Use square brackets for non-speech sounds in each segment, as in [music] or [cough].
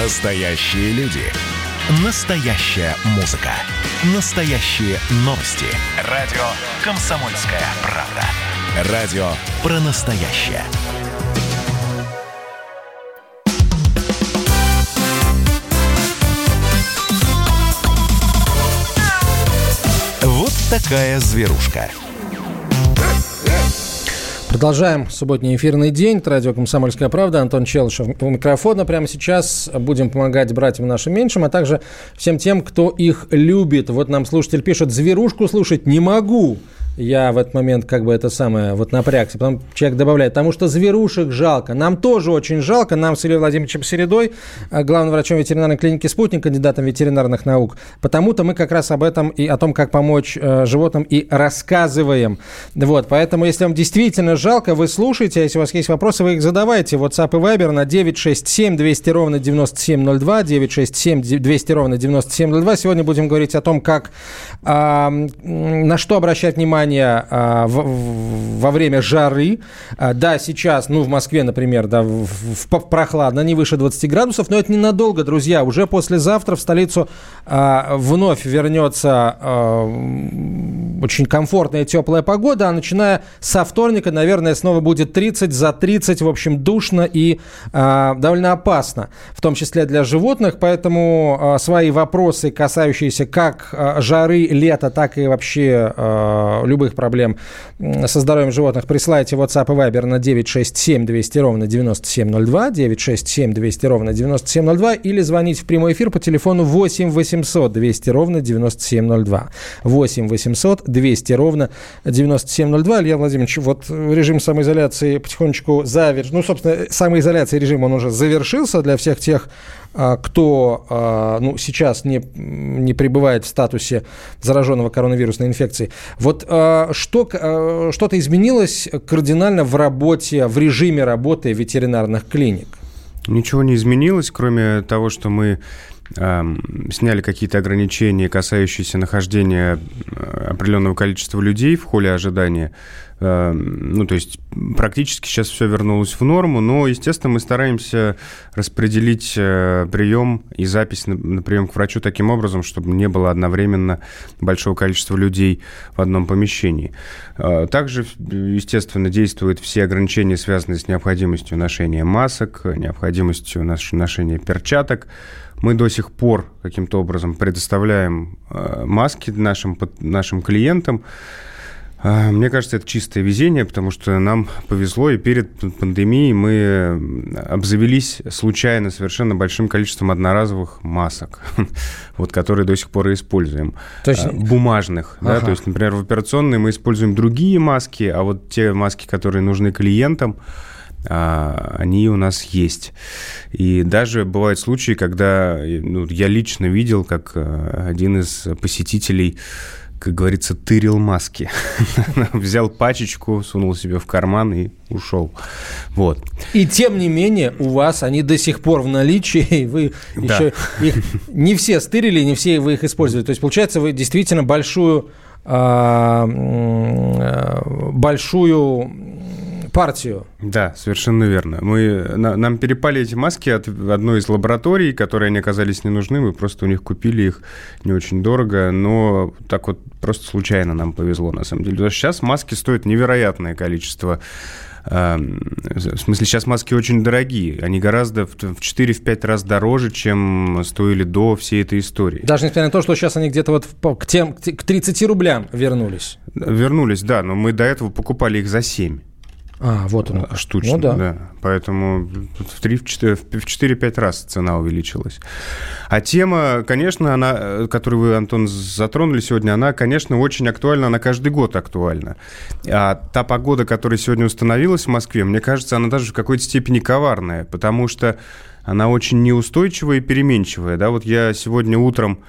Настоящие люди. Настоящая музыка. Настоящие новости. Радио «Комсомольская правда». Радио про настоящее. Вот такая зверушка. Продолжаем субботний эфирный день. Радио «Комсомольская правда». Антон Челышев у микрофона. Прямо сейчас будем помогать братьям нашим меньшим, а также всем тем, кто их любит. Вот нам слушатель пишет, «Зверушку слушать не могу» я в этот момент как бы это самое вот напрягся. Потом человек добавляет, потому что зверушек жалко. Нам тоже очень жалко. Нам с Ильей Владимировичем Середой, э, главным врачом ветеринарной клиники «Спутник», кандидатом ветеринарных наук. Потому-то мы как раз об этом и о том, как помочь э, животным и рассказываем. Вот, поэтому, если вам действительно жалко, вы слушаете. А если у вас есть вопросы, вы их задавайте. WhatsApp и Viber на 967 200 ровно 9702, 967 200 ровно 9702. Сегодня будем говорить о том, как, э, на что обращать внимание внимание а, в, во время жары. А, да, сейчас, ну, в Москве, например, да, в, в, прохладно, не выше 20 градусов, но это ненадолго, друзья. Уже послезавтра в столицу а, вновь вернется а, очень комфортная теплая погода, а начиная со вторника, наверное, снова будет 30 за 30, в общем, душно и а, довольно опасно, в том числе для животных, поэтому а, свои вопросы, касающиеся как а, жары лета, так и вообще а, любых проблем со здоровьем животных, присылайте WhatsApp и Viber на 967 200 ровно 9702, 967 200 ровно 9702 или звонить в прямой эфир по телефону 8 800 200 ровно 9702. 8 800 200 ровно 9702. Илья Владимирович, вот режим самоизоляции потихонечку завершен. Ну, собственно, самоизоляция режим, он уже завершился для всех тех кто а, ну, сейчас не, не пребывает в статусе зараженного коронавирусной инфекцией. Вот а, что, что-то изменилось кардинально в работе, в режиме работы ветеринарных клиник? Ничего не изменилось, кроме того, что мы сняли какие-то ограничения, касающиеся нахождения определенного количества людей в холле ожидания. Ну, то есть практически сейчас все вернулось в норму, но, естественно, мы стараемся распределить э, прием и запись на прием к врачу таким образом, чтобы не было одновременно большого количества людей в одном помещении. Э, также, естественно, действуют все ограничения, связанные с необходимостью ношения масок, необходимостью ношения перчаток, мы до сих пор каким-то образом предоставляем э, маски нашим, нашим клиентам. А, мне кажется, это чистое везение, потому что нам повезло, и перед пандемией мы обзавелись случайно совершенно большим количеством одноразовых масок, [laughs] вот, которые до сих пор и используем. То есть... А, бумажных. Ага. Да? То есть, например, в операционной мы используем другие маски, а вот те маски, которые нужны клиентам, а, они у нас есть. И даже бывают случаи, когда ну, я лично видел, как э, один из посетителей как говорится, тырил маски. [laughs] Взял пачечку, сунул себе в карман и ушел. Вот. И тем не менее, у вас они до сих пор в наличии, и вы да. еще их не все стырили, не все вы их использовали. То есть, получается, вы действительно большую а, э, большую партию. Да, совершенно верно. Мы, на, нам перепали эти маски от одной из лабораторий, которые они оказались не нужны. Мы просто у них купили их не очень дорого, но так вот просто случайно нам повезло, на самом деле. Потому что сейчас маски стоят невероятное количество эм, в смысле, сейчас маски очень дорогие. Они гораздо в 4-5 раз дороже, чем стоили до всей этой истории. Даже несмотря на то, что сейчас они где-то вот к, тем, к 30 рублям вернулись. Вернулись, да, но мы до этого покупали их за 7. А, вот он. Штучно, ну, да. да. Поэтому в 4-5 раз цена увеличилась. А тема, конечно, она, которую вы, Антон, затронули сегодня, она, конечно, очень актуальна, она каждый год актуальна. А та погода, которая сегодня установилась в Москве, мне кажется, она даже в какой-то степени коварная, потому что она очень неустойчивая и переменчивая. Да, вот я сегодня утром а,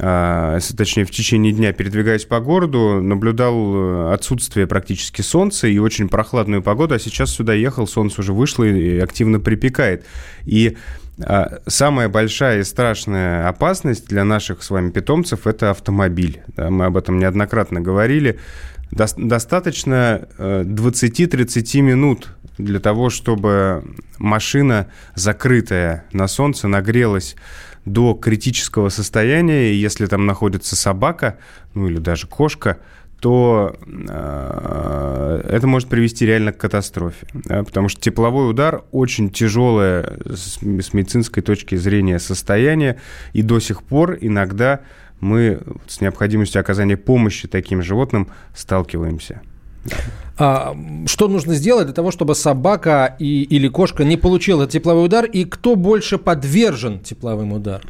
точнее, в течение дня передвигаясь по городу, наблюдал э, отсутствие практически солнца и очень прохладную погоду, а сейчас сюда ехал, солнце уже вышло и активно припекает. И а, самая большая и страшная опасность для наших с вами питомцев – это автомобиль. Да, мы об этом неоднократно говорили. до, достаточно 20-30 э, минут для того, чтобы машина, закрытая на солнце, нагрелась до критического состояния, и если там находится собака, ну или даже кошка, то э, это может привести реально к катастрофе. Да, потому что тепловой удар очень тяжелое с, с медицинской точки зрения состояние, и до сих пор иногда мы с необходимостью оказания помощи таким животным сталкиваемся. А, что нужно сделать для того, чтобы собака и, или кошка не получила тепловой удар, и кто больше подвержен тепловым ударам?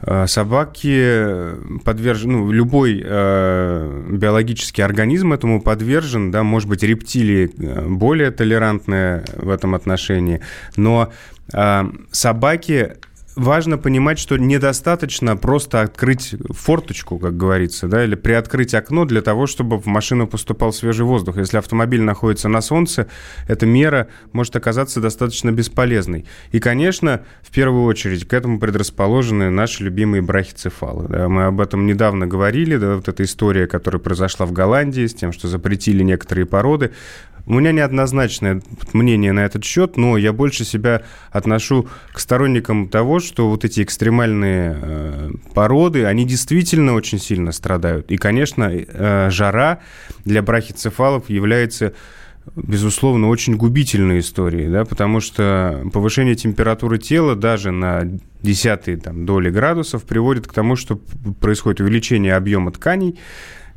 А, собаки подвержены, ну, любой э, биологический организм этому подвержен, да, может быть, рептилии э, более толерантные в этом отношении, но э, собаки важно понимать, что недостаточно просто открыть форточку, как говорится, да, или приоткрыть окно для того, чтобы в машину поступал свежий воздух. Если автомобиль находится на солнце, эта мера может оказаться достаточно бесполезной. И, конечно, в первую очередь к этому предрасположены наши любимые брахицефалы. Да. Мы об этом недавно говорили, да, вот эта история, которая произошла в Голландии с тем, что запретили некоторые породы. У меня неоднозначное мнение на этот счет, но я больше себя отношу к сторонникам того, что вот эти экстремальные э, породы, они действительно очень сильно страдают. И, конечно, э, жара для брахицефалов является безусловно, очень губительной историей, да, потому что повышение температуры тела даже на десятые там, доли градусов приводит к тому, что происходит увеличение объема тканей,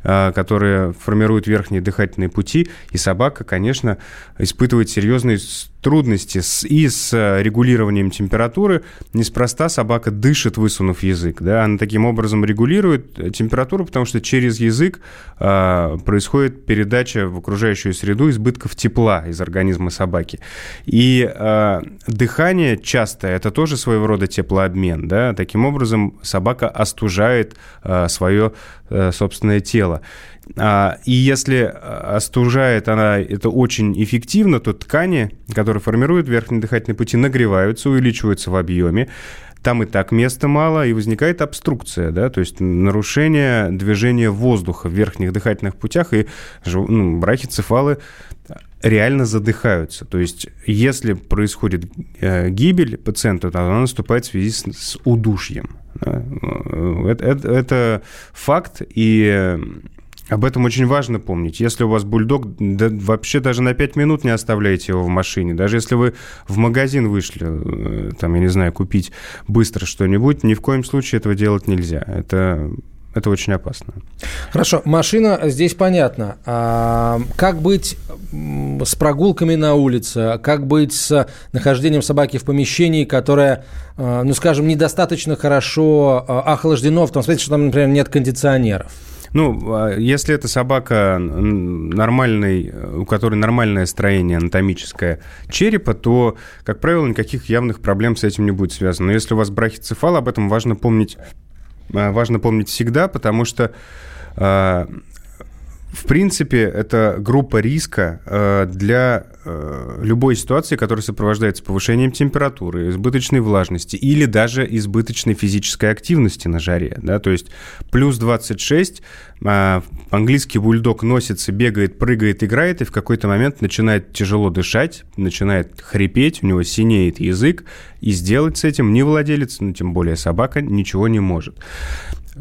которые формируют верхние дыхательные пути, и собака, конечно, испытывает серьезные трудности с, и с э, регулированием температуры. Неспроста собака дышит, высунув язык. Да? Она таким образом регулирует э, температуру, потому что через язык э, происходит передача в окружающую среду избытков тепла из организма собаки. И э, дыхание часто это тоже своего рода теплообмен. Да? Таким образом собака остужает э, свое э, собственное тело. А, и если а, остужает она это очень эффективно, то ткани, которые формируют верхние дыхательные пути, нагреваются, увеличиваются в объеме. Там и так места мало, и возникает обструкция, да, то есть нарушение движения воздуха в верхних дыхательных путях, и ну, брахицефалы реально задыхаются. То есть, если происходит э, гибель пациента, то она наступает в связи с, с удушьем. Да? Э, это, это, это факт, и об этом очень важно помнить. Если у вас бульдог, да вообще даже на 5 минут не оставляйте его в машине. Даже если вы в магазин вышли, э, там, я не знаю, купить быстро что-нибудь, ни в коем случае этого делать нельзя. Это это очень опасно. Хорошо, машина здесь понятно. А как быть с прогулками на улице? Как быть с нахождением собаки в помещении, которое, э, ну, скажем, недостаточно хорошо э, охлаждено, в том смысле, что там, например, нет кондиционеров? Ну, а если это собака нормальной, у которой нормальное строение анатомическое черепа, то, как правило, никаких явных проблем с этим не будет связано. Но если у вас брахицефал, об этом важно помнить, а, важно помнить всегда, потому что а, в принципе, это группа риска э, для э, любой ситуации, которая сопровождается повышением температуры, избыточной влажности или даже избыточной физической активности на жаре. Да? То есть плюс 26, а, английский бульдог носится, бегает, прыгает, играет, и в какой-то момент начинает тяжело дышать, начинает хрипеть, у него синеет язык, и сделать с этим ни владелец, ну, тем более собака, ничего не может.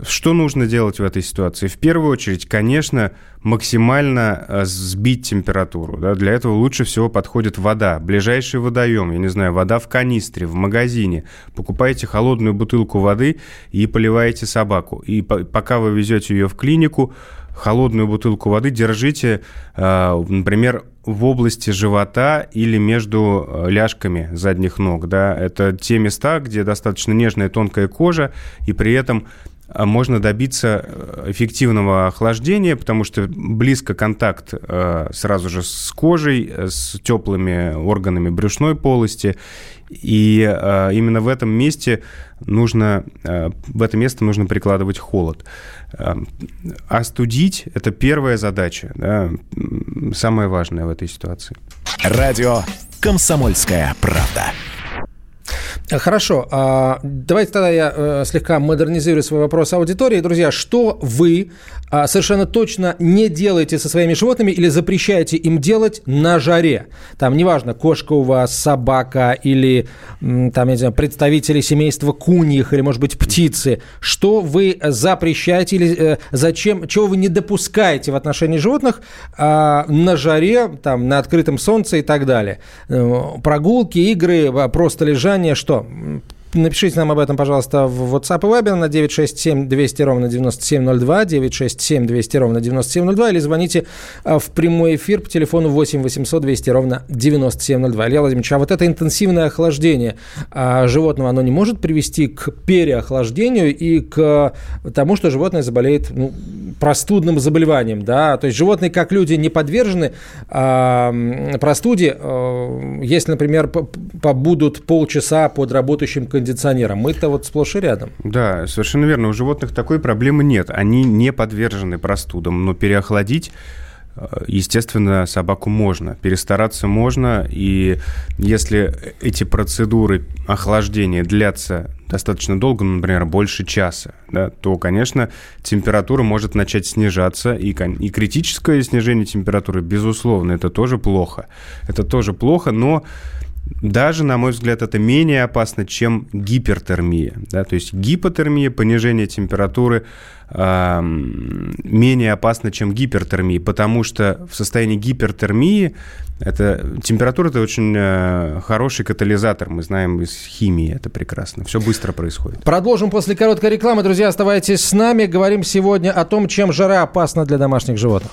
Что нужно делать в этой ситуации? В первую очередь, конечно, максимально э, сбить температуру. Да? Для этого лучше всего подходит вода. Ближайший водоем, я не знаю, вода в канистре, в магазине. Покупаете холодную бутылку воды и поливаете собаку. И пока вы везете ее в клинику, холодную бутылку воды держите, э, например, в области живота или между э, ляжками задних ног. Да? Это те места, где достаточно нежная тонкая кожа, и при этом можно добиться э, эффективного охлаждения, потому что близко контакт э, сразу же с кожей, э, с теплыми органами брюшной полости. И именно в этом месте нужно, в это место нужно прикладывать холод. Остудить – это первая задача, да, самая важная в этой ситуации. Радио «Комсомольская правда». Хорошо. А, давайте тогда я э, слегка модернизирую свой вопрос аудитории. Друзья, что вы совершенно точно не делаете со своими животными или запрещаете им делать на жаре? Там, неважно, кошка у вас, собака или там, я не знаю, представители семейства куньих или, может быть, птицы. Что вы запрещаете или э, зачем, чего вы не допускаете в отношении животных а, на жаре, там, на открытом солнце и так далее? Э, прогулки, игры, просто лежание, что? Напишите нам об этом, пожалуйста, в WhatsApp и Viber на 967 200 ровно 9702, 967 200 ровно 9702, или звоните а, в прямой эфир по телефону 8 800 200 ровно 9702. Илья Владимирович, а вот это интенсивное охлаждение а, животного, оно не может привести к переохлаждению и к тому, что животное заболеет ну, простудным заболеванием, да? То есть животные, как люди, не подвержены а, простуде, а, если, например, побудут полчаса под работающим кондиционером. Мы-то вот сплошь и рядом. Да, совершенно верно. У животных такой проблемы нет. Они не подвержены простудам, но переохладить э, Естественно, собаку можно, перестараться можно, и если эти процедуры охлаждения длятся достаточно долго, ну, например, больше часа, да, то, конечно, температура может начать снижаться, и, и критическое снижение температуры, безусловно, это тоже плохо. Это тоже плохо, но даже, на мой взгляд, это менее опасно, чем гипертермия. Да? То есть гипотермия, понижение температуры, э, менее опасно, чем гипертермия, потому что в состоянии гипертермии это, температура – это очень э, хороший катализатор, мы знаем из химии, это прекрасно. Все быстро происходит. Продолжим после короткой рекламы. Друзья, оставайтесь с нами. Говорим сегодня о том, чем жара опасна для домашних животных.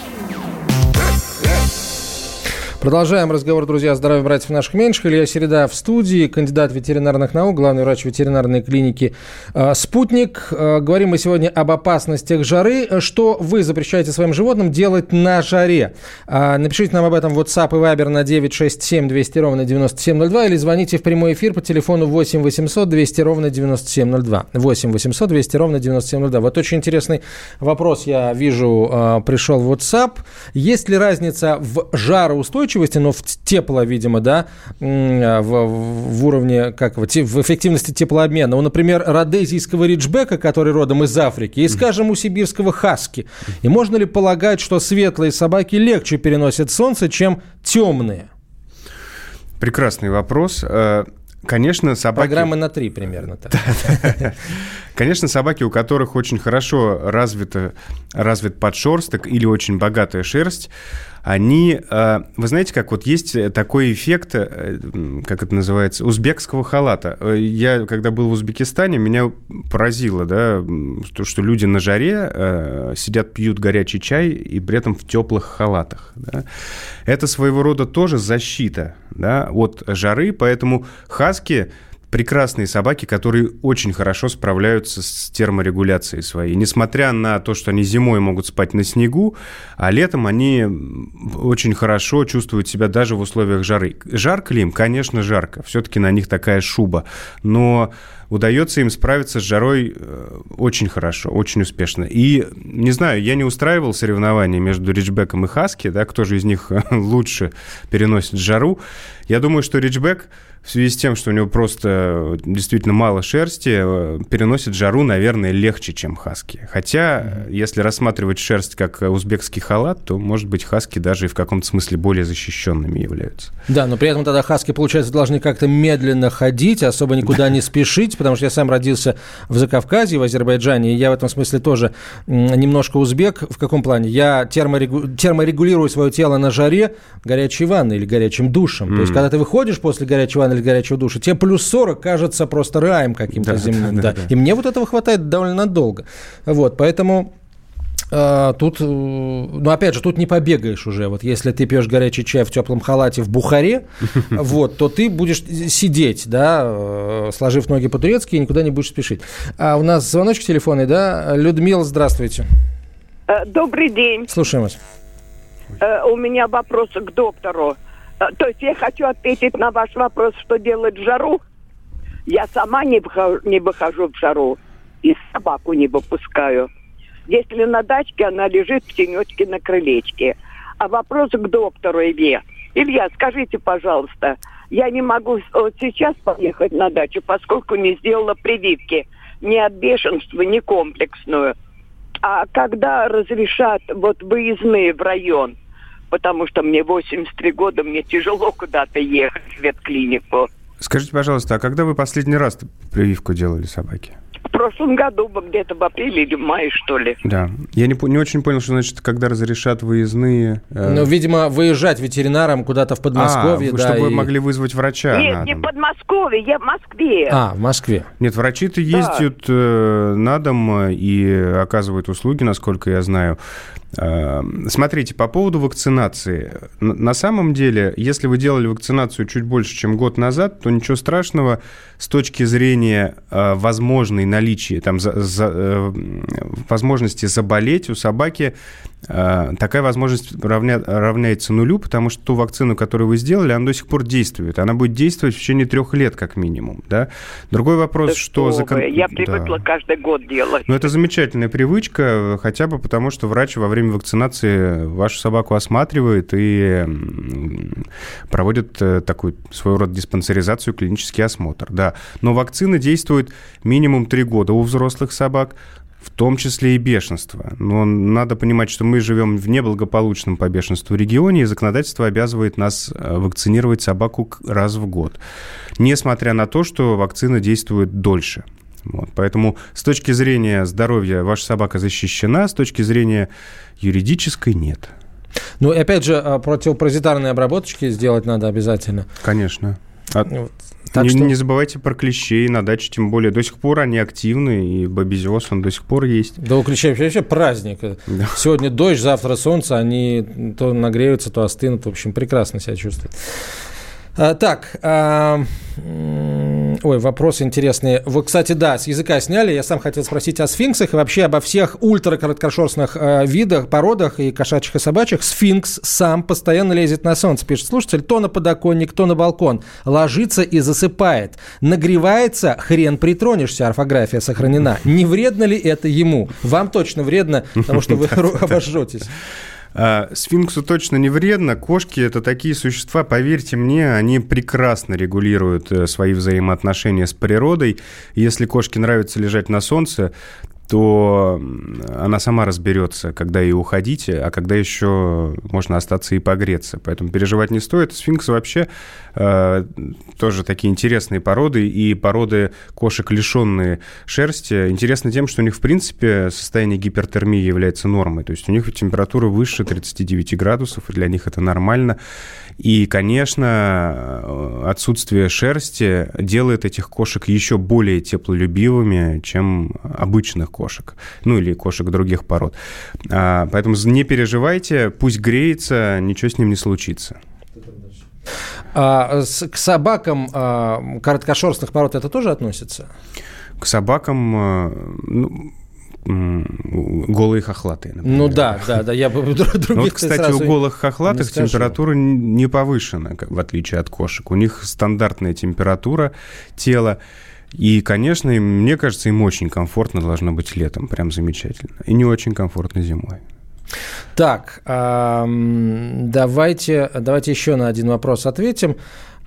Продолжаем разговор, друзья, о здоровье братьев наших меньших. Илья Середа в студии, кандидат ветеринарных наук, главный врач ветеринарной клиники э, «Спутник». Э, говорим мы сегодня об опасностях жары. Что вы запрещаете своим животным делать на жаре? Э, напишите нам об этом в WhatsApp и Viber на 967 200 ровно 9702 или звоните в прямой эфир по телефону 8 800 200 ровно 9702. 8 800 200 ровно 9702. Вот очень интересный вопрос я вижу пришел в WhatsApp. Есть ли разница в жароустойчивости устойчивости, но в тепло, видимо, да, в, в уровне, как в, в эффективности теплообмена. У, например, родезийского риджбека, который родом из Африки, и, скажем, у сибирского хаски. И можно ли полагать, что светлые собаки легче переносят солнце, чем темные? Прекрасный вопрос. Э, конечно, собаки... Программы на три примерно. Так. [laughs] [laughs] Конечно, собаки, у которых очень хорошо развита, развит подшерсток или очень богатая шерсть, они, э, вы знаете, как вот есть такой эффект, э, как это называется, узбекского халата. Э, я, когда был в Узбекистане, меня поразило, да, то, что люди на жаре сидят, пьют горячий чай и при этом в теплых халатах. Да. Это своего рода тоже защита да, от жары, поэтому хаски прекрасные собаки, которые очень хорошо справляются с терморегуляцией своей. Несмотря на то, что они зимой могут спать на снегу, а летом они очень хорошо чувствуют себя даже в условиях жары. Жарко ли им? Конечно, жарко. Все-таки на них такая шуба. Но удается им справиться с жарой э, очень хорошо, очень успешно. И, не знаю, я не устраивал соревнования между Риджбеком и Хаски, да, кто же из них лучше переносит жару. Я думаю, что Риджбек в связи с тем, что у него просто действительно мало шерсти, э, переносит жару, наверное, легче, чем хаски. Хотя, если рассматривать шерсть как узбекский халат, то, может быть, хаски даже и в каком-то смысле более защищенными являются. Да, но при этом тогда хаски, получается, должны как-то медленно ходить, особо никуда не спешить, потому что я сам родился в Закавказье, в Азербайджане, и я в этом смысле тоже немножко узбек. В каком плане? Я терморегу... терморегулирую свое тело на жаре горячей ванной или горячим душем. То есть, когда ты выходишь после горячей ванны или горячего душа, тебе плюс 40 кажется просто раем каким-то да, земным. Да, да, да. И мне вот этого хватает довольно долго. Вот, поэтому а, тут, э, ну, опять же, тут не побегаешь уже. Вот если ты пьешь горячий чай в теплом халате в Бухаре, [laughs] вот, то ты будешь сидеть, да, э, сложив ноги по-турецки и никуда не будешь спешить. А у нас звоночек телефонный, да? Людмила, здравствуйте. Э, добрый день. Слушаем вас. У меня вопрос к доктору. То есть я хочу ответить на ваш вопрос, что делать в жару. Я сама не выхожу, не выхожу в жару и собаку не выпускаю. Если на дачке она лежит в тенечке на крылечке. А вопрос к доктору Илье. Илья, скажите, пожалуйста, я не могу вот сейчас поехать на дачу, поскольку не сделала прививки ни от бешенства, ни комплексную. А когда разрешат вот выездные в район, потому что мне 83 года, мне тяжело куда-то ехать в ветклинику. Скажите, пожалуйста, а когда вы последний раз прививку делали собаке? В прошлом году, где-то в апреле или в мае, что ли. Да. Я не, не очень понял, что значит, когда разрешат выездные... Э... Ну, видимо, выезжать ветеринарам куда-то в Подмосковье, а, да. чтобы и... вы могли вызвать врача Нет, не в Подмосковье, я в Москве. А, в Москве. Нет, врачи-то ездят да. э, на дом и оказывают услуги, насколько я знаю. Эм, смотрите, по поводу вакцинации. На самом деле, если вы делали вакцинацию чуть больше, чем год назад, то ничего страшного с точки зрения э, возможной наличия, там, за, за, э, возможности заболеть у собаки, такая возможность равня, равняется нулю, потому что ту вакцину, которую вы сделали, она до сих пор действует. Она будет действовать в течение трех лет, как минимум. Да? Другой вопрос, да что... Закон... Я привыкла да. каждый год делать. Ну, это замечательная привычка, хотя бы потому, что врач во время вакцинации вашу собаку осматривает и проводит э, такую своего рода диспансеризацию, клинический осмотр. Да. Но вакцина действует минимум 3 года у взрослых собак, в том числе и бешенство. Но надо понимать, что мы живем в неблагополучном по бешенству регионе, и законодательство обязывает нас э, вакцинировать собаку раз в год, несмотря на то, что вакцина действует дольше. Вот, поэтому с точки зрения здоровья ваша собака защищена, с точки зрения юридической нет. Ну и опять же, а, противопаразитарные обработочки сделать надо обязательно. Конечно. А... Вот. Так не, что... не забывайте про клещей на даче, тем более до сих пор они активны, и бабезиоз, он до сих пор есть. Да у клещей вообще праздник. Да. Сегодня дождь, завтра солнце, они то нагреются, то остынут. В общем, прекрасно себя чувствуют. А, так, а, ой, вопрос интересный. Вы, кстати, да, с языка сняли. Я сам хотел спросить о сфинксах и вообще обо всех ультракороткошерстных а, видах, породах и кошачьих и собачьих. Сфинкс сам постоянно лезет на солнце, пишет слушатель. То на подоконник, то на балкон. Ложится и засыпает. Нагревается, хрен притронешься, орфография сохранена. Не вредно ли это ему? Вам точно вредно, потому что вы [laughs] обожжетесь. А, сфинксу точно не вредно. Кошки – это такие существа, поверьте мне, они прекрасно регулируют э, свои взаимоотношения с природой. Если кошке нравится лежать на солнце, то она сама разберется, когда ей уходить, а когда еще можно остаться и погреться. Поэтому переживать не стоит. Сфинксы вообще э, тоже такие интересные породы, и породы кошек, лишенные шерсти, интересны тем, что у них, в принципе, состояние гипертермии является нормой. То есть у них температура выше 39 градусов, и для них это нормально. И, конечно, отсутствие шерсти делает этих кошек еще более теплолюбивыми, чем обычных кошек, ну или кошек других пород. А, поэтому не переживайте, пусть греется, ничего с ним не случится. А, с, к собакам а, короткошерстных пород это тоже относится? К собакам, а, ну, голые хохлатые. Например. Ну да, да, да. Я [laughs] других ну, вот, кстати, у голых хохлатых температура не повышена, в отличие от кошек. У них стандартная температура тела. И, конечно, мне кажется, им очень комфортно должно быть летом, прям замечательно. И не очень комфортно зимой. Так, давайте, давайте еще на один вопрос ответим.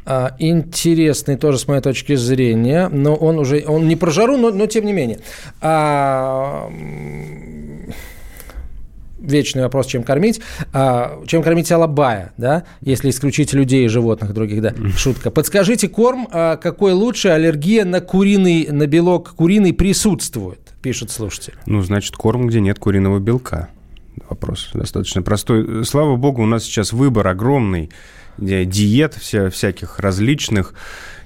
А, интересный тоже с моей точки зрения, но он уже, он не про жару, но, но тем не менее. А, вечный вопрос, чем кормить. А, чем кормить алабая, да, если исключить людей и животных других, да, шутка. Подскажите корм, а, какой лучше, аллергия на куриный, на белок куриный присутствует, пишет слушатель. Ну, значит, корм, где нет куриного белка. Вопрос достаточно простой. Слава богу, у нас сейчас выбор огромный диет вся, всяких различных.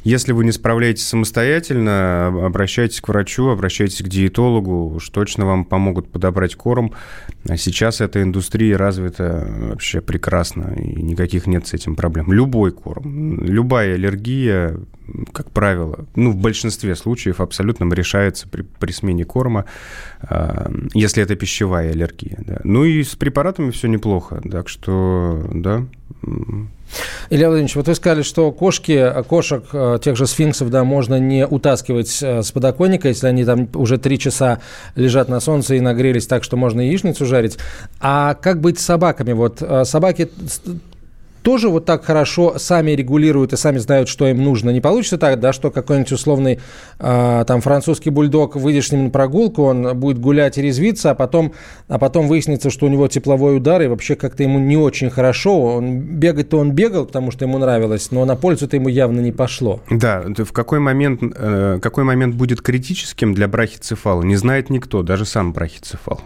Если вы не справляетесь самостоятельно, обращайтесь к врачу, обращайтесь к диетологу, уж точно вам помогут подобрать корм. А сейчас эта индустрия развита вообще прекрасно, и никаких нет с этим проблем. Любой корм, любая аллергия, как правило, ну, в большинстве случаев абсолютно решается при, при смене корма, э, если это пищевая аллергия. Да. Ну и с препаратами все неплохо, так что, да, Илья Владимирович, вот вы сказали, что кошки, кошек, э, тех же сфинксов, да, можно не утаскивать с подоконника, если они там уже три часа лежат на солнце и нагрелись так, что можно яичницу жарить. А как быть с собаками? Вот собаки тоже вот так хорошо сами регулируют и сами знают, что им нужно. Не получится так, да, что какой-нибудь условный э, там французский бульдог, выйдешь с ним на прогулку, он будет гулять и резвиться, а потом, а потом выяснится, что у него тепловой удар, и вообще как-то ему не очень хорошо. Он бегать-то он бегал, потому что ему нравилось, но на пользу-то ему явно не пошло. Да, в какой момент, э, какой момент будет критическим для брахицефала, не знает никто, даже сам брахицефал.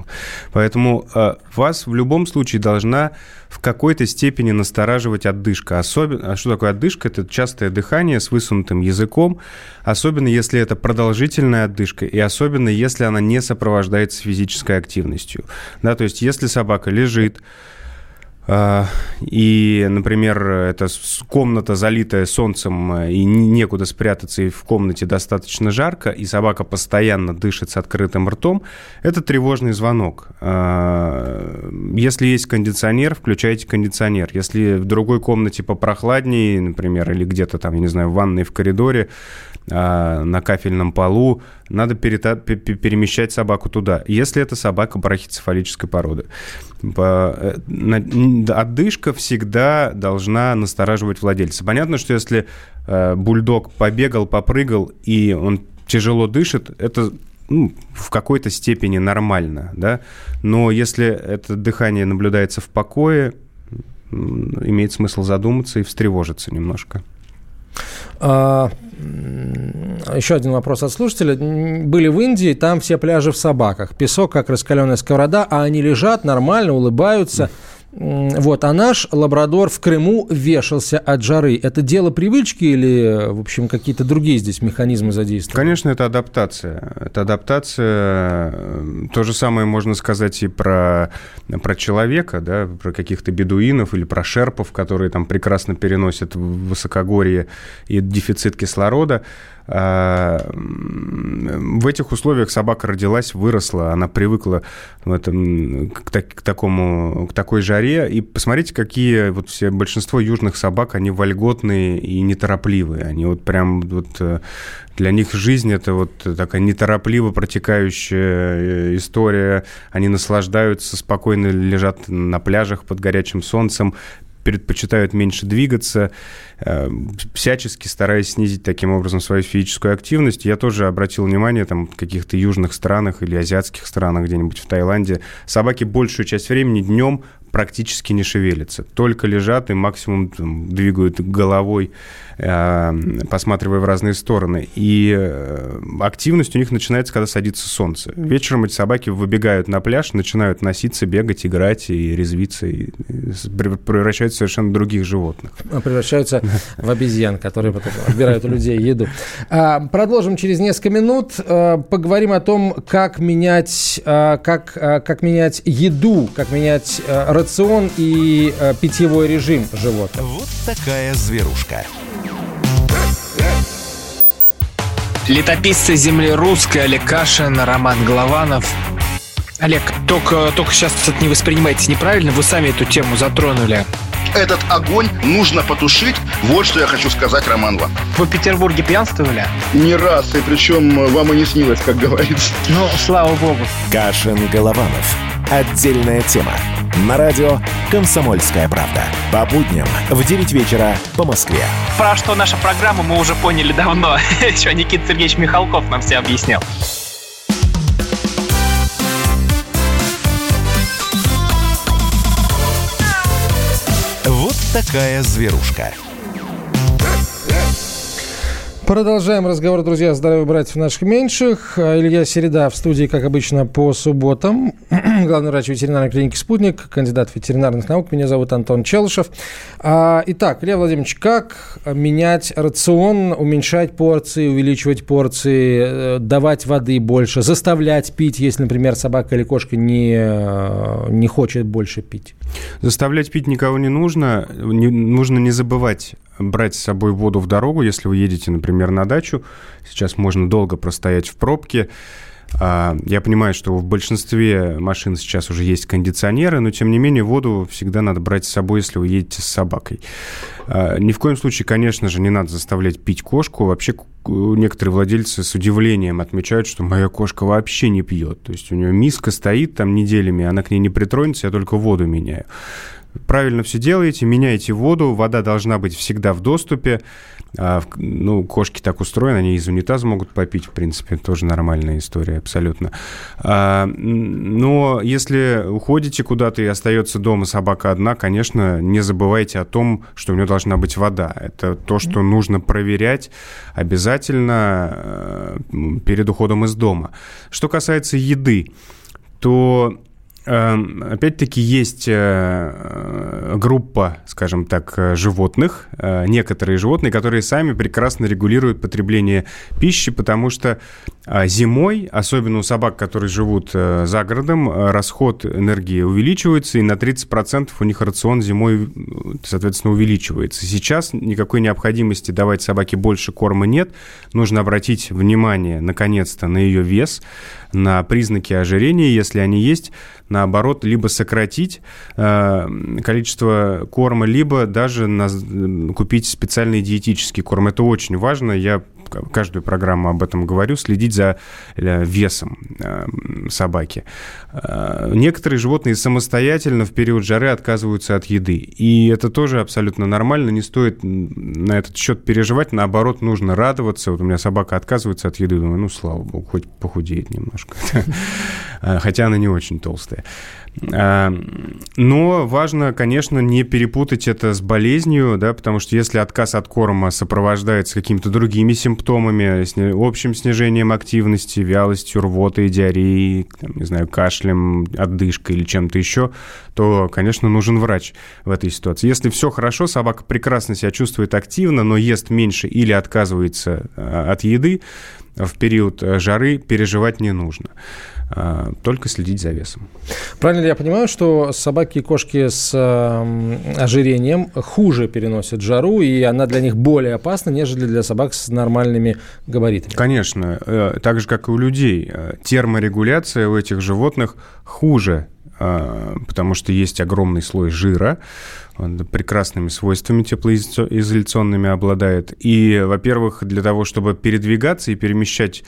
Поэтому э, вас в любом случае должна в какой-то степени настораживать отдышка. Особенно, а что такое отдышка? Это частое дыхание с высунутым языком, особенно если это продолжительная отдышка, и особенно если она не сопровождается физической активностью. Да, то есть если собака лежит, и, например, это комната залитая солнцем, э, и некуда спрятаться, и в комнате достаточно жарко, и собака постоянно дышит с открытым ртом, это тревожный звонок. А, если есть кондиционер, включайте кондиционер. Если в другой комнате попрохладнее, например, или где-то там, я не знаю, в ванной, в коридоре, а, на кафельном полу, надо перемещать собаку туда, если это собака брахицефалической породы. Э, отдышка всегда должна настораживать владельца. Понятно, что если э, бульдог побегал, попрыгал, и он тяжело дышит, это ну, в какой-то степени нормально, да, но если это дыхание наблюдается в покое, имеет смысл задуматься и встревожиться немножко. А, еще один вопрос от слушателя. Были в Индии, там все пляжи в собаках. Песок, как раскаленная сковорода, а они лежат нормально, улыбаются. Вот, а наш лабрадор в Крыму вешался от жары. Это дело привычки или, в общем, какие-то другие здесь механизмы задействованы? Конечно, это адаптация. Это адаптация. То же самое можно сказать и про, про человека, да, про каких-то бедуинов или про шерпов, которые там прекрасно переносят высокогорье и дефицит кислорода. А, в этих условиях собака родилась, выросла, она привыкла в этом, к, к, такому, к такой жаре. И посмотрите, какие вот все большинство южных собак, они вольготные и неторопливые. Они вот прям вот э, для них жизнь это вот такая неторопливо протекающая э, история. Они наслаждаются, спокойно лежат на пляжах под горячим солнцем, предпочитают меньше двигаться, э, всячески стараясь снизить таким образом свою физическую активность. Я тоже обратил внимание, там, в каких-то южных странах или азиатских странах, где-нибудь в Таиланде, собаки большую часть времени днем практически не шевелятся, только лежат и максимум там, двигают головой, э, посматривая в разные стороны. И э, активность у них начинается, когда садится солнце. Вечером эти собаки выбегают на пляж, начинают носиться, бегать, играть и резвиться, и превращаются в совершенно других животных. А, превращаются в обезьян, которые потом отбирают у людей еду. А, продолжим через несколько минут. А, поговорим о том, как менять, как, как менять еду, как менять рацион и э, питьевой режим животных. Вот такая зверушка. Летописцы земли русской Олег Кашин, Роман Голованов. Олег, только, только сейчас это не воспринимайте неправильно, вы сами эту тему затронули. Этот огонь нужно потушить. Вот что я хочу сказать, Роман вам. Вы в Петербурге пьянствовали? Не раз, и причем вам и не снилось, как говорится. Ну, слава богу. Кашин Голованов. Отдельная тема. На радио «Комсомольская правда». По будням в 9 вечера по Москве. Про что наша программа мы уже поняли давно. [laughs] Еще Никита Сергеевич Михалков нам все объяснял. Вот такая зверушка. Продолжаем разговор, друзья, здоровья братьев наших меньших. Илья Середа в студии, как обычно, по субботам. [clears throat] Главный врач ветеринарной клиники «Спутник», кандидат ветеринарных наук. Меня зовут Антон Челышев. А, итак, Илья Владимирович, как менять рацион, уменьшать порции, увеличивать порции, э, давать воды больше, заставлять пить, если, например, собака или кошка не, э, не хочет больше пить? Заставлять пить никого не нужно. Не, нужно не забывать брать с собой воду в дорогу, если вы едете, например, на дачу. Сейчас можно долго простоять в пробке. А, я понимаю, что в большинстве машин сейчас уже есть кондиционеры, но тем не менее воду всегда надо брать с собой, если вы едете с собакой. А, ни в коем случае, конечно же, не надо заставлять пить кошку. Вообще некоторые владельцы с удивлением отмечают, что моя кошка вообще не пьет. То есть у нее миска стоит там неделями, она к ней не притронется, я только воду меняю. Правильно все делаете, меняете воду, вода должна быть всегда в доступе. А, ну, кошки так устроены, они из унитаза могут попить, в принципе, тоже нормальная история абсолютно. А, но если уходите куда-то и остается дома собака одна, конечно, не забывайте о том, что у нее должна быть вода. Это то, что нужно проверять обязательно э, перед уходом из дома. Что касается еды, то опять-таки есть э, группа, скажем так, э, животных, э, некоторые животные, которые сами прекрасно регулируют потребление пищи, потому что зимой, особенно у собак, которые живут за городом, расход энергии увеличивается, и на 30% у них рацион зимой, соответственно, увеличивается. Сейчас никакой необходимости давать собаке больше корма нет. Нужно обратить внимание, наконец-то, на ее вес, на признаки ожирения, если они есть, наоборот, либо сократить э, количество корма, либо даже купить специальный диетический корм. Это очень важно. Я каждую программу об этом говорю, следить за э, весом э, собаки. Э, некоторые животные самостоятельно в период жары отказываются от еды. И это тоже абсолютно нормально, не стоит на этот счет переживать, наоборот, нужно радоваться. Вот у меня собака отказывается от еды, думаю, ну, слава богу, хоть похудеет немножко. [laughs] Хотя она не очень толстая. А, но важно, конечно, не перепутать это с болезнью, да, потому что если отказ от корма сопровождается какими-то другими симптомами, общим снижением активности, вялостью, рвотой, диареей, там, не знаю, кашлем, отдышкой или чем-то еще, то, конечно, нужен врач в этой ситуации. Если все хорошо, собака прекрасно себя чувствует активно, но ест меньше или отказывается а, от еды, в период э, жары переживать не нужно. А, только следить за весом. Правильно ли я понимаю, что собаки и кошки с ожирением хуже переносят жару, и она для них более опасна, нежели для собак с нормальными габаритами? Конечно. Э, так же, как и у людей. Э, терморегуляция у этих животных хуже потому что есть огромный слой жира, он прекрасными свойствами теплоизоляционными обладает. И, во-первых, для того, чтобы передвигаться и перемещать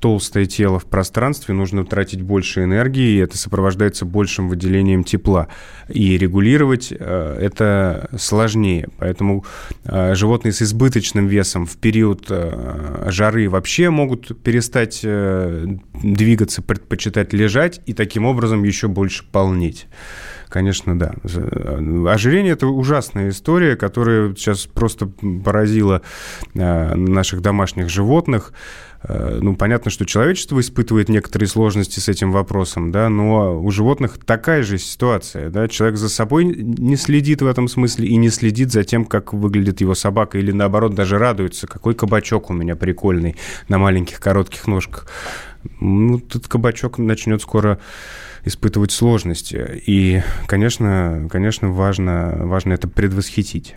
толстое тело в пространстве, нужно тратить больше энергии, и это сопровождается большим выделением тепла. И регулировать э, это сложнее. Поэтому э, животные с избыточным весом в период э, жары вообще могут перестать двигаться, предпочитать лежать и таким образом еще больше полнеть. Конечно, да. Ожирение – это ужасная история, которая сейчас просто поразила наших домашних животных. Э, ну, понятно, что человечество испытывает некоторые сложности с этим вопросом, да, но у животных такая же ситуация, да, человек за собой не следит в этом смысле и не следит за тем, как выглядит его собака, или наоборот даже радуется, какой кабачок у меня прикольный на маленьких коротких ножках. Ну, этот кабачок начнет скоро испытывать сложности, и, конечно, конечно, важно, важно это предвосхитить.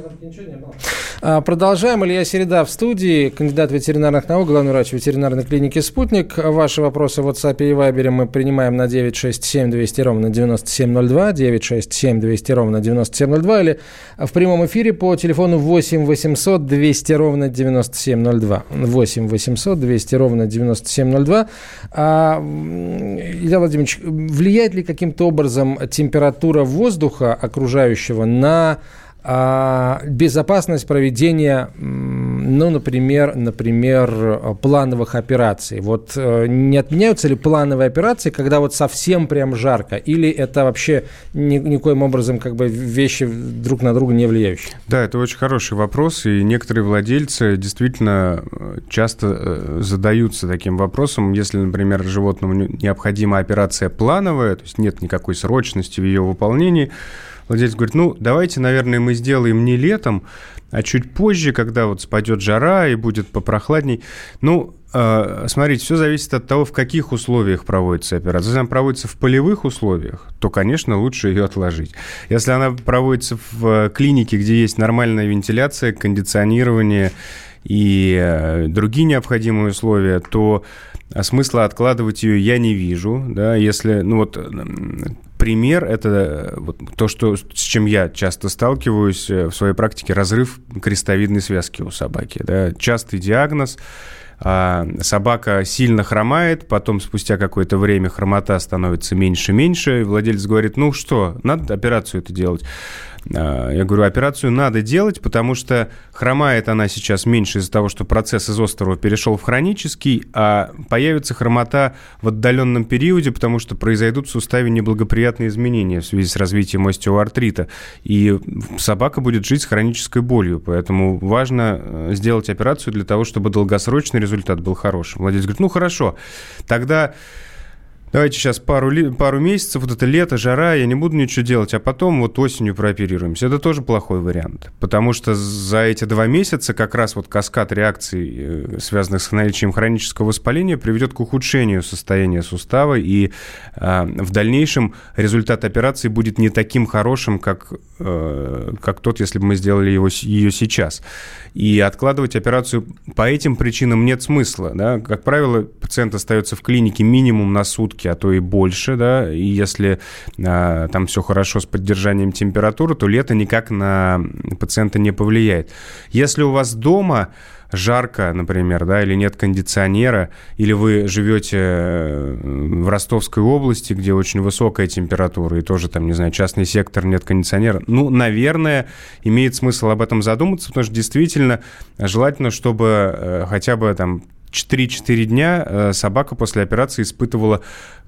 Ничего не было. А, продолжаем. Илья Середа в студии, кандидат ветеринарных наук, главный врач ветеринарной клиники «Спутник». Ваши вопросы в WhatsApp и Viber мы принимаем на 967 200 ровно 9702, 967 200 ровно 9702 или в прямом эфире по телефону 8 800 200 ровно 9702. 8 800 200 ровно 9702. А, Илья Владимирович, влияет ли каким-то образом температура воздуха окружающего на а, безопасность проведения, ну, например, например, плановых операций. Вот э, не отменяются ли плановые операции, когда вот совсем прям жарко, или это вообще ни, никоим образом как бы вещи друг на друга не влияющие? Да, это очень хороший вопрос, и некоторые владельцы действительно э, часто э, задаются таким вопросом, если, например, животному необходима операция плановая, то есть нет никакой срочности в ее выполнении, владелец говорит, ну, давайте, наверное, мы сделаем не летом, а чуть позже, когда вот спадет жара и будет попрохладней. Ну, э, смотрите, все зависит от того, в каких условиях проводится операция. Если она проводится в полевых условиях, то, конечно, лучше ее отложить. Если она проводится в клинике, где есть нормальная вентиляция, кондиционирование и э, другие необходимые условия, то смысла откладывать ее я не вижу. Да, если, ну вот пример – это э, вот то, что, с чем я часто сталкиваюсь э, в своей практике, разрыв крестовидной связки у собаки. Да? Частый диагноз, а, собака сильно хромает, потом спустя какое-то время хромота становится меньше-меньше, и владелец говорит, ну что, надо операцию это делать. А, я говорю, операцию надо делать, потому что хромает она сейчас меньше из-за того, что процесс из острого перешел в хронический, а появится хромота в отдаленном периоде, потому что произойдут в суставе неблагоприятные изменения в связи с развитием остеоартрита. И собака будет жить с хронической болью, поэтому важно э, сделать операцию для того, чтобы долгосрочный результат был хорошим. Владелец говорит, ну хорошо, тогда давайте сейчас пару, пару месяцев, вот это лето, жара, я не буду ничего делать, а потом вот осенью прооперируемся. Это тоже плохой вариант, потому что за эти два месяца как раз вот каскад реакций, э, связанных с наличием хронического воспаления, приведет к ухудшению состояния сустава, и э, в дальнейшем результат операции будет не таким хорошим, как, э, как тот, если бы мы сделали его, ее сейчас. И откладывать операцию по этим причинам нет смысла. Да? Как правило, пациент остается в клинике минимум на сутки, а то и больше. Да? И если а, там все хорошо с поддержанием температуры, то лето никак на пациента не повлияет. Если у вас дома жарко, например, да, или нет кондиционера, или вы живете э, в Ростовской области, где очень высокая температура, и тоже там, не знаю, частный сектор, нет кондиционера, ну, наверное, имеет смысл об этом задуматься, потому что действительно желательно, чтобы э, хотя бы там 3-4 дня э, собака после операции испытывала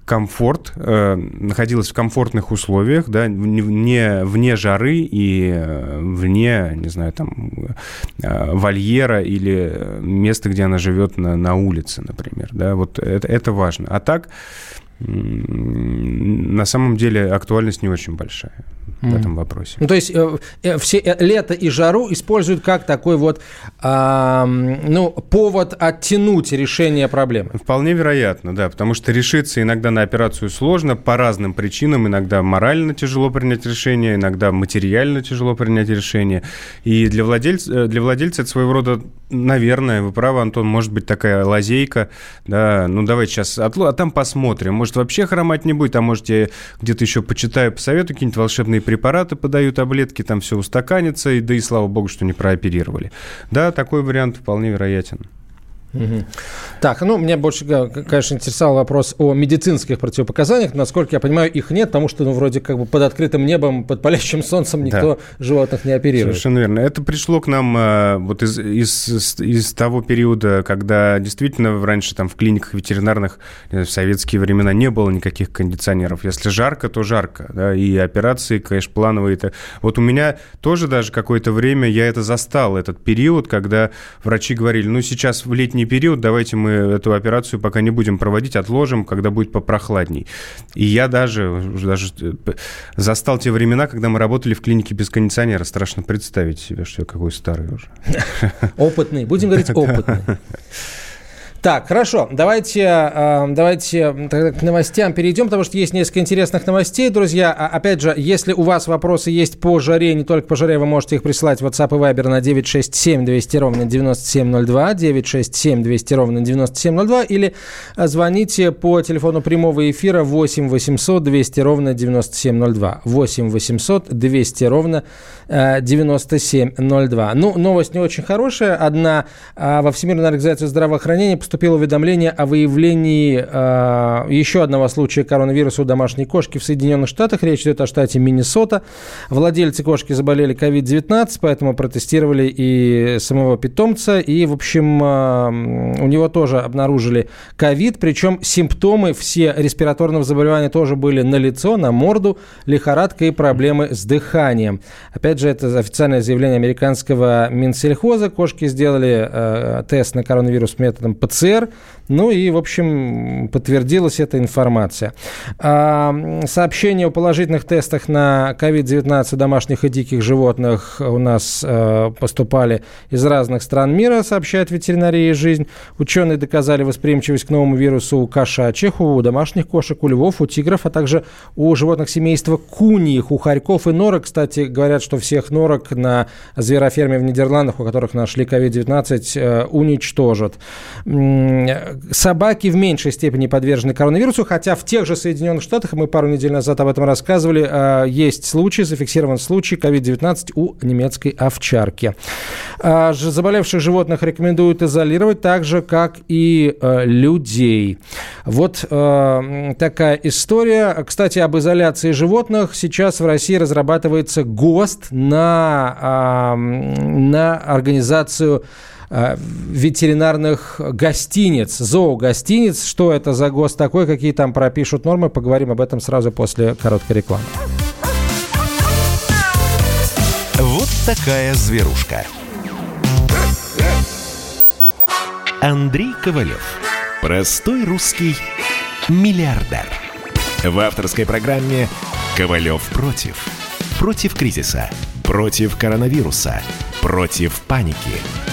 комфорт, э, находилась в комфортных условиях, да, вне, вне жары и э, вне, не знаю, там, вольера или места, где она живет на, на улице, например, да, вот это, это важно. А так, на самом деле актуальность не очень большая mm. в этом вопросе. Ну, то есть э, э, все э, лето и жару используют как такой вот э, ну, повод оттянуть решение проблемы. Вполне вероятно, да, потому что решиться иногда на операцию сложно по разным причинам. Иногда морально тяжело принять решение, иногда материально тяжело принять решение. И для владельца, э, для владельца это своего рода, наверное, вы правы, Антон, может быть такая лазейка, да, ну давайте сейчас, а там посмотрим, может вообще хромать не будет, а может я где-то еще почитаю, посоветую какие-нибудь волшебные препараты, подаю таблетки, там все устаканится, и да и слава богу, что не прооперировали. Да, такой вариант вполне вероятен. Угу. Так, ну, меня больше, конечно, интересовал вопрос о медицинских противопоказаниях. Насколько я понимаю, их нет, потому что, ну, вроде как бы под открытым небом, под палящим солнцем никто да. животных не оперирует. Совершенно верно. Это пришло к нам э, вот из, из, из того периода, когда действительно раньше там в клиниках ветеринарных в советские времена не было никаких кондиционеров. Если жарко, то жарко, да, и операции, конечно, плановые. -то. Вот у меня тоже даже какое-то время я это застал, этот период, когда врачи говорили, ну, сейчас в летний период, давайте мы эту операцию пока не будем проводить, отложим, когда будет попрохладней. И я даже, даже э, застал те времена, когда мы работали в клинике без кондиционера. Страшно представить себе, что я какой старый уже. [laughs] Опытный. Будем говорить [laughs] опытный. Так, хорошо, давайте, э, давайте к новостям перейдем, потому что есть несколько интересных новостей, друзья. А, опять же, если у вас вопросы есть по жаре, не только по жаре, вы можете их присылать в WhatsApp и Viber на 967 200 ровно 9702, 967 200 ровно 9702, или звоните по телефону прямого эфира 8 800 200 ровно 9702, 8 800 200 ровно 9702. Ну, новость не очень хорошая. Одна а, во Всемирную организацию здравоохранения поступило уведомление о выявлении э, еще одного случая коронавируса у домашней кошки в Соединенных Штатах. Речь идет о штате Миннесота. Владельцы кошки заболели COVID-19, поэтому протестировали и самого питомца. И, в общем, э, у него тоже обнаружили COVID. Причем симптомы все респираторного заболевания тоже были на лицо, на морду, лихорадка и проблемы с дыханием. Опять же, это официальное заявление американского Минсельхоза. Кошки сделали э, тест на коронавирус методом ПЦР СССР. Ну и, в общем, подтвердилась эта информация. А, сообщения о положительных тестах на COVID-19 домашних и диких животных у нас а, поступали из разных стран мира, сообщает ветеринария «Жизнь». Ученые доказали восприимчивость к новому вирусу у кошачьих, у домашних кошек, у львов, у тигров, а также у животных семейства куниих, у хорьков и норок. Кстати, говорят, что всех норок на звероферме в Нидерландах, у которых нашли COVID-19, э, уничтожат собаки в меньшей степени подвержены коронавирусу, хотя в тех же Соединенных Штатах, мы пару недель назад об этом рассказывали, а, есть случай, зафиксирован случай COVID-19 у немецкой овчарки. А, заболевших животных рекомендуют изолировать так же, как и а, людей. Вот такая история. Кстати, об изоляции животных сейчас в России разрабатывается ГОСТ на, на организацию ветеринарных гостиниц, зоогостиниц. Что это за ГОСТ такой, какие там пропишут нормы, поговорим об этом сразу после короткой рекламы. Вот такая зверушка. Андрей Ковалев. Простой русский миллиардер. В авторской программе «Ковалев против». Против кризиса, против коронавируса, против паники –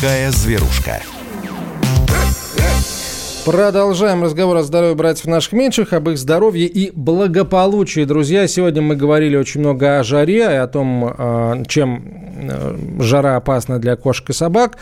Такая зверушка. Продолжаем разговор о здоровье братьев наших меньших, об их здоровье и благополучии. Друзья, сегодня мы говорили очень много о жаре и о том, а, чем э, жара опасна для кошек и собак.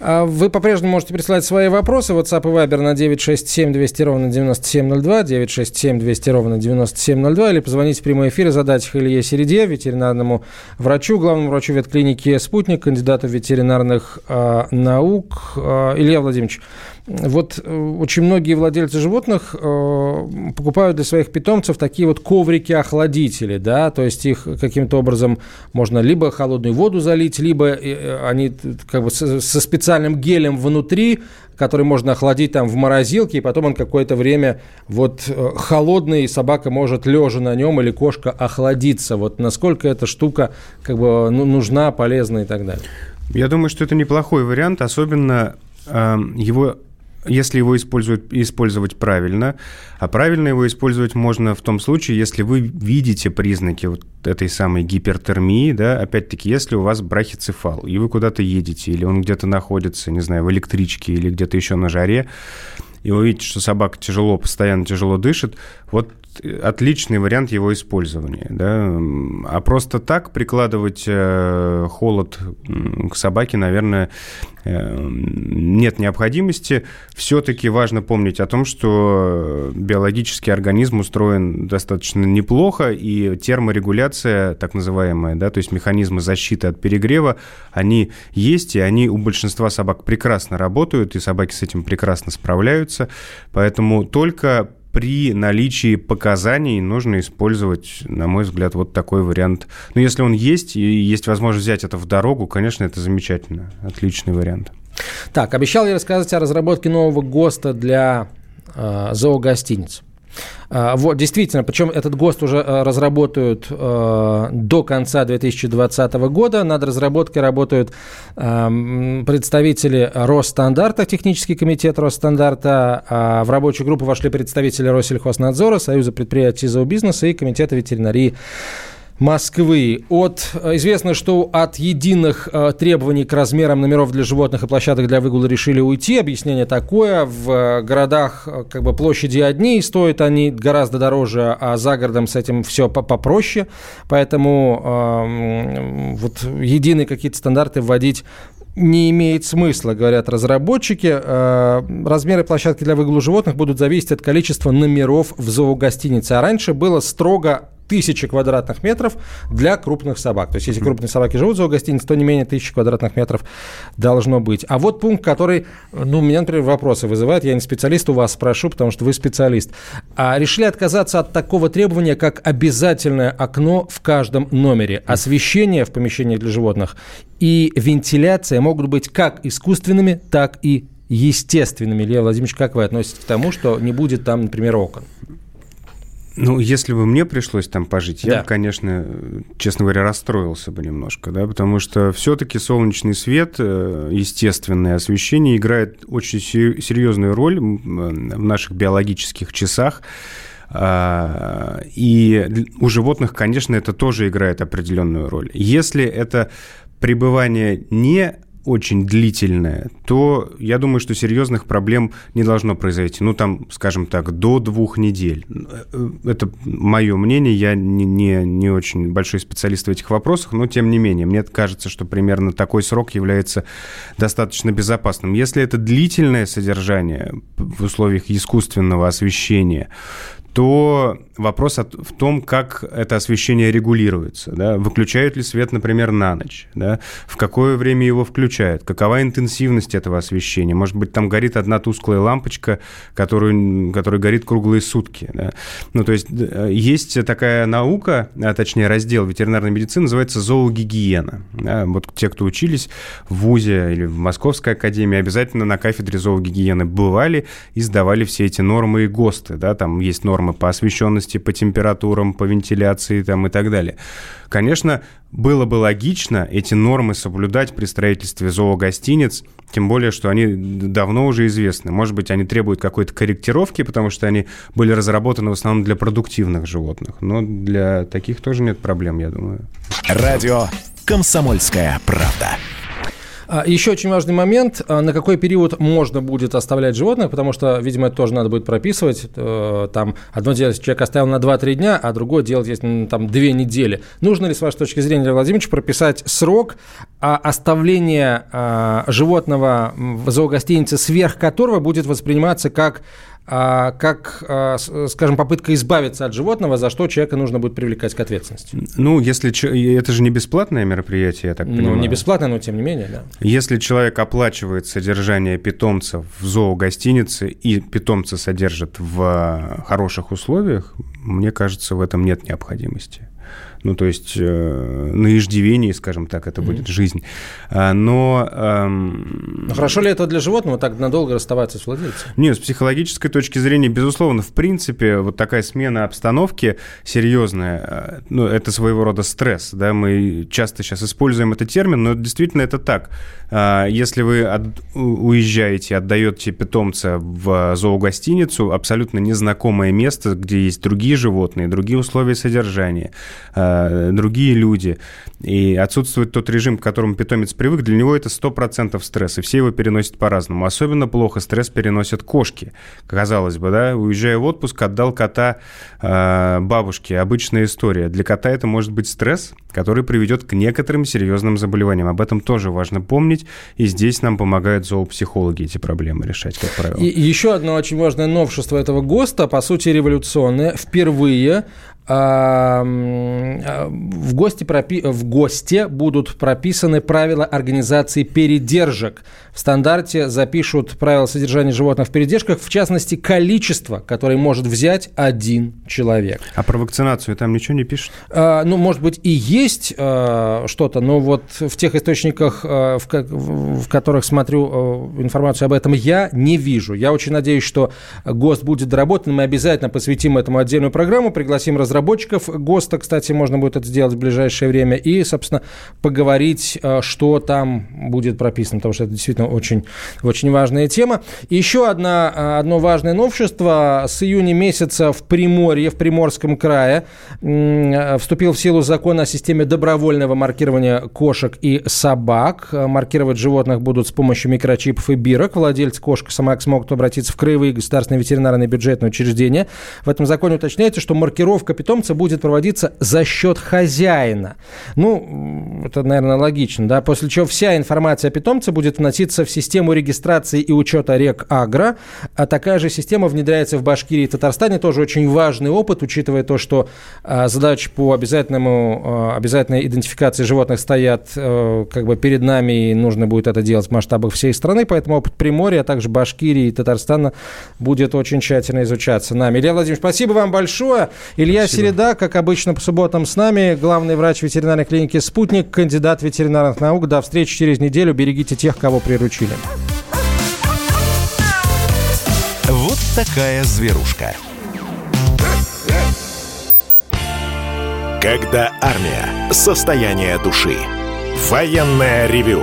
А вы по-прежнему можете присылать свои вопросы. WhatsApp и Viber на 967 200 ровно 9702, 967 200 ровно 9702, или позвоните в прямой эфир и задать их Илье Середе, ветеринарному врачу, главному врачу ветклиники «Спутник», кандидату ветеринарных э, наук. Э, Илья Владимирович, вот э, очень многие владельцы животных э, покупают для своих питомцев такие вот коврики-охладители, да, то есть их каким-то образом можно либо холодную воду залить, либо э, они как бы со специальным гелем внутри, который можно охладить там в морозилке, и потом он какое-то время вот холодный, и собака может лежа на нем или кошка охладиться. Вот насколько эта штука как бы ну, нужна, полезна и так далее. Я думаю, что это неплохой вариант, особенно э, его если его используют, использовать правильно. А правильно его использовать можно в том случае, если вы видите признаки вот этой самой гипертермии, да, опять-таки, если у вас брахицефал, и вы куда-то едете, или он где-то находится, не знаю, в электричке или где-то еще на жаре, и вы видите, что собака тяжело, постоянно тяжело дышит, вот отличный вариант его использования. Да? А просто так прикладывать э, холод к собаке, наверное, э, нет необходимости. Все-таки важно помнить о том, что биологический организм устроен достаточно неплохо, и терморегуляция, так называемая, да, то есть механизмы защиты от перегрева, они есть, и они у большинства собак прекрасно работают, и собаки с этим прекрасно справляются. Поэтому только при наличии показаний нужно использовать, на мой взгляд, вот такой вариант. Но если он есть, и есть возможность взять это в дорогу, конечно, это замечательно, отличный вариант. Так, обещал я рассказать о разработке нового ГОСТа для э, зоогостиниц. А, вот, действительно, причем этот ГОСТ уже э, разработают э, до конца 2020 года. Над разработкой работают э, представители Росстандарта, технический комитет Росстандарта. А в рабочую группу вошли представители Россельхознадзора, Союза предприятий зообизнеса и Комитета ветеринарии Москвы. От, э, известно, что от единых э, требований к размерам номеров для животных и площадок для выгула решили уйти. Объяснение такое. В э, городах э, как бы площади одни, стоят они гораздо дороже, а за городом с этим все попроще. Поэтому э, вот единые какие-то стандарты вводить не имеет смысла, говорят разработчики. Размеры площадки для выгула животных будут зависеть от количества номеров в зоогостинице. А раньше было строго тысячи квадратных метров для крупных собак. То есть, если крупные собаки живут в зоогостинице, то не менее тысячи квадратных метров должно быть. А вот пункт, который, ну, меня, например, вопросы вызывает. Я не специалист, у вас спрошу, потому что вы специалист. А решили отказаться от такого требования, как обязательное окно в каждом номере. Освещение в помещениях для животных и вентиляция могут быть как искусственными, так и естественными. Илья Владимирович, как вы относитесь к тому, что не будет там, например, окон? Ну, если бы мне пришлось там пожить, да. я бы, конечно, честно говоря, расстроился бы немножко, да, потому что все-таки солнечный свет, э, естественное освещение играет очень серьезную роль в наших биологических часах. А, и у животных, конечно, это тоже играет определенную роль. Если это пребывание не очень длительная, то я думаю, что серьезных проблем не должно произойти. Ну, там, скажем так, до двух недель. Это мое мнение, я не, не, не очень большой специалист в этих вопросах, но тем не менее, мне кажется, что примерно такой срок является достаточно безопасным. Если это длительное содержание в условиях искусственного освещения, то вопрос в том, как это освещение регулируется. Да? Выключают ли свет, например, на ночь? Да? В какое время его включают? Какова интенсивность этого освещения? Может быть, там горит одна тусклая лампочка, которую, которая горит круглые сутки. Да? Ну, то есть есть такая наука, а точнее раздел ветеринарной медицины, называется зоогигиена. Да? Вот те, кто учились в ВУЗе или в Московской академии, обязательно на кафедре зоогигиены бывали и сдавали все эти нормы и ГОСТы. Да? Там есть нормы по освещенности по температурам, по вентиляции там, и так далее. Конечно, было бы логично эти нормы соблюдать при строительстве зоогостиниц, тем более, что они давно уже известны. Может быть, они требуют какой-то корректировки, потому что они были разработаны в основном для продуктивных животных. Но для таких тоже нет проблем, я думаю. Радио «Комсомольская правда». А, еще очень важный момент, а, на какой период можно будет оставлять животных, потому что, видимо, это тоже надо будет прописывать. Э, там одно дело, если человек оставил на 2-3 дня, а другое делать, если там 2 недели. Нужно ли, с вашей точки зрения, Владимир Владимирович, прописать срок оставления а, животного в зоогостинице, сверх которого будет восприниматься как как, а, скажем, попытка избавиться от животного, за что человека нужно будет привлекать к ответственности. Ну, если это же не бесплатное мероприятие, я так ну, понимаю. Ну, не бесплатное, но тем не менее, да. Если человек оплачивает содержание питомцев в зоогостинице и питомца содержит в хороших условиях, мне кажется, в этом нет необходимости. Ну, то есть э, на иждивении, скажем так, это mm-hmm. будет жизнь. А, но... Эм... Но хорошо ли это для животного так надолго расставаться с владельцем? Нет, с психологической точки зрения, безусловно, в принципе, вот такая смена обстановки серьезная, э, ну, это своего рода стресс, да, мы часто сейчас используем этот термин, но действительно это так. А, если вы от, уезжаете, отдаете питомца в зоогостиницу, абсолютно незнакомое место, где есть другие животные, другие условия содержания, а, другие люди, и отсутствует тот режим, к которому питомец привык, для него это 100% стресс, и все его переносят по-разному. Особенно плохо стресс переносят кошки. Казалось бы, да, уезжая в отпуск, отдал кота э, бабушке. Обычная история. Для кота это может быть стресс, который приведет к некоторым серьезным заболеваниям. Об этом тоже важно помнить, и здесь нам помогают зоопсихологи эти проблемы решать, как правило. И еще одно очень важное новшество этого ГОСТа, по сути, революционное. Впервые в, гости пропи... в ГОСТе будут прописаны правила организации передержек. В стандарте запишут правила содержания животных в передержках, в частности, количество, которое может взять один человек. А про вакцинацию там ничего не пишут? А, ну, может быть, и есть а, что-то, но вот в тех источниках, а, в, в которых смотрю а, информацию об этом, я не вижу. Я очень надеюсь, что ГОСТ будет доработан. Мы обязательно посвятим этому отдельную программу, пригласим разработчиков разработчиков ГОСТа, кстати, можно будет это сделать в ближайшее время, и, собственно, поговорить, э, что там будет прописано, потому что это действительно очень, очень важная тема. еще одна, э, одно важное новшество. С июня месяца в Приморье, в Приморском крае, э, вступил в силу закон о системе добровольного маркирования кошек и собак. Маркировать животных будут с помощью микрочипов и бирок. Владельцы кошек и собак смогут обратиться в краевые государственные ветеринарные бюджетные учреждения. В этом законе уточняется, что маркировка питомца будет проводиться за счет хозяина. Ну, это, наверное, логично, да, после чего вся информация о питомце будет вноситься в систему регистрации и учета рек Агро, а такая же система внедряется в Башкирии и Татарстане, тоже очень важный опыт, учитывая то, что а, задачи по обязательному, а, обязательной идентификации животных стоят а, как бы перед нами, и нужно будет это делать в масштабах всей страны, поэтому опыт Приморья, а также Башкирии и Татарстана будет очень тщательно изучаться нами. Илья Владимирович, спасибо вам большое. Илья Середа, как обычно, по субботам с нами. Главный врач ветеринарной клиники «Спутник», кандидат ветеринарных наук. До встречи через неделю. Берегите тех, кого приручили. Вот такая зверушка. Когда армия. Состояние души. Военное ревю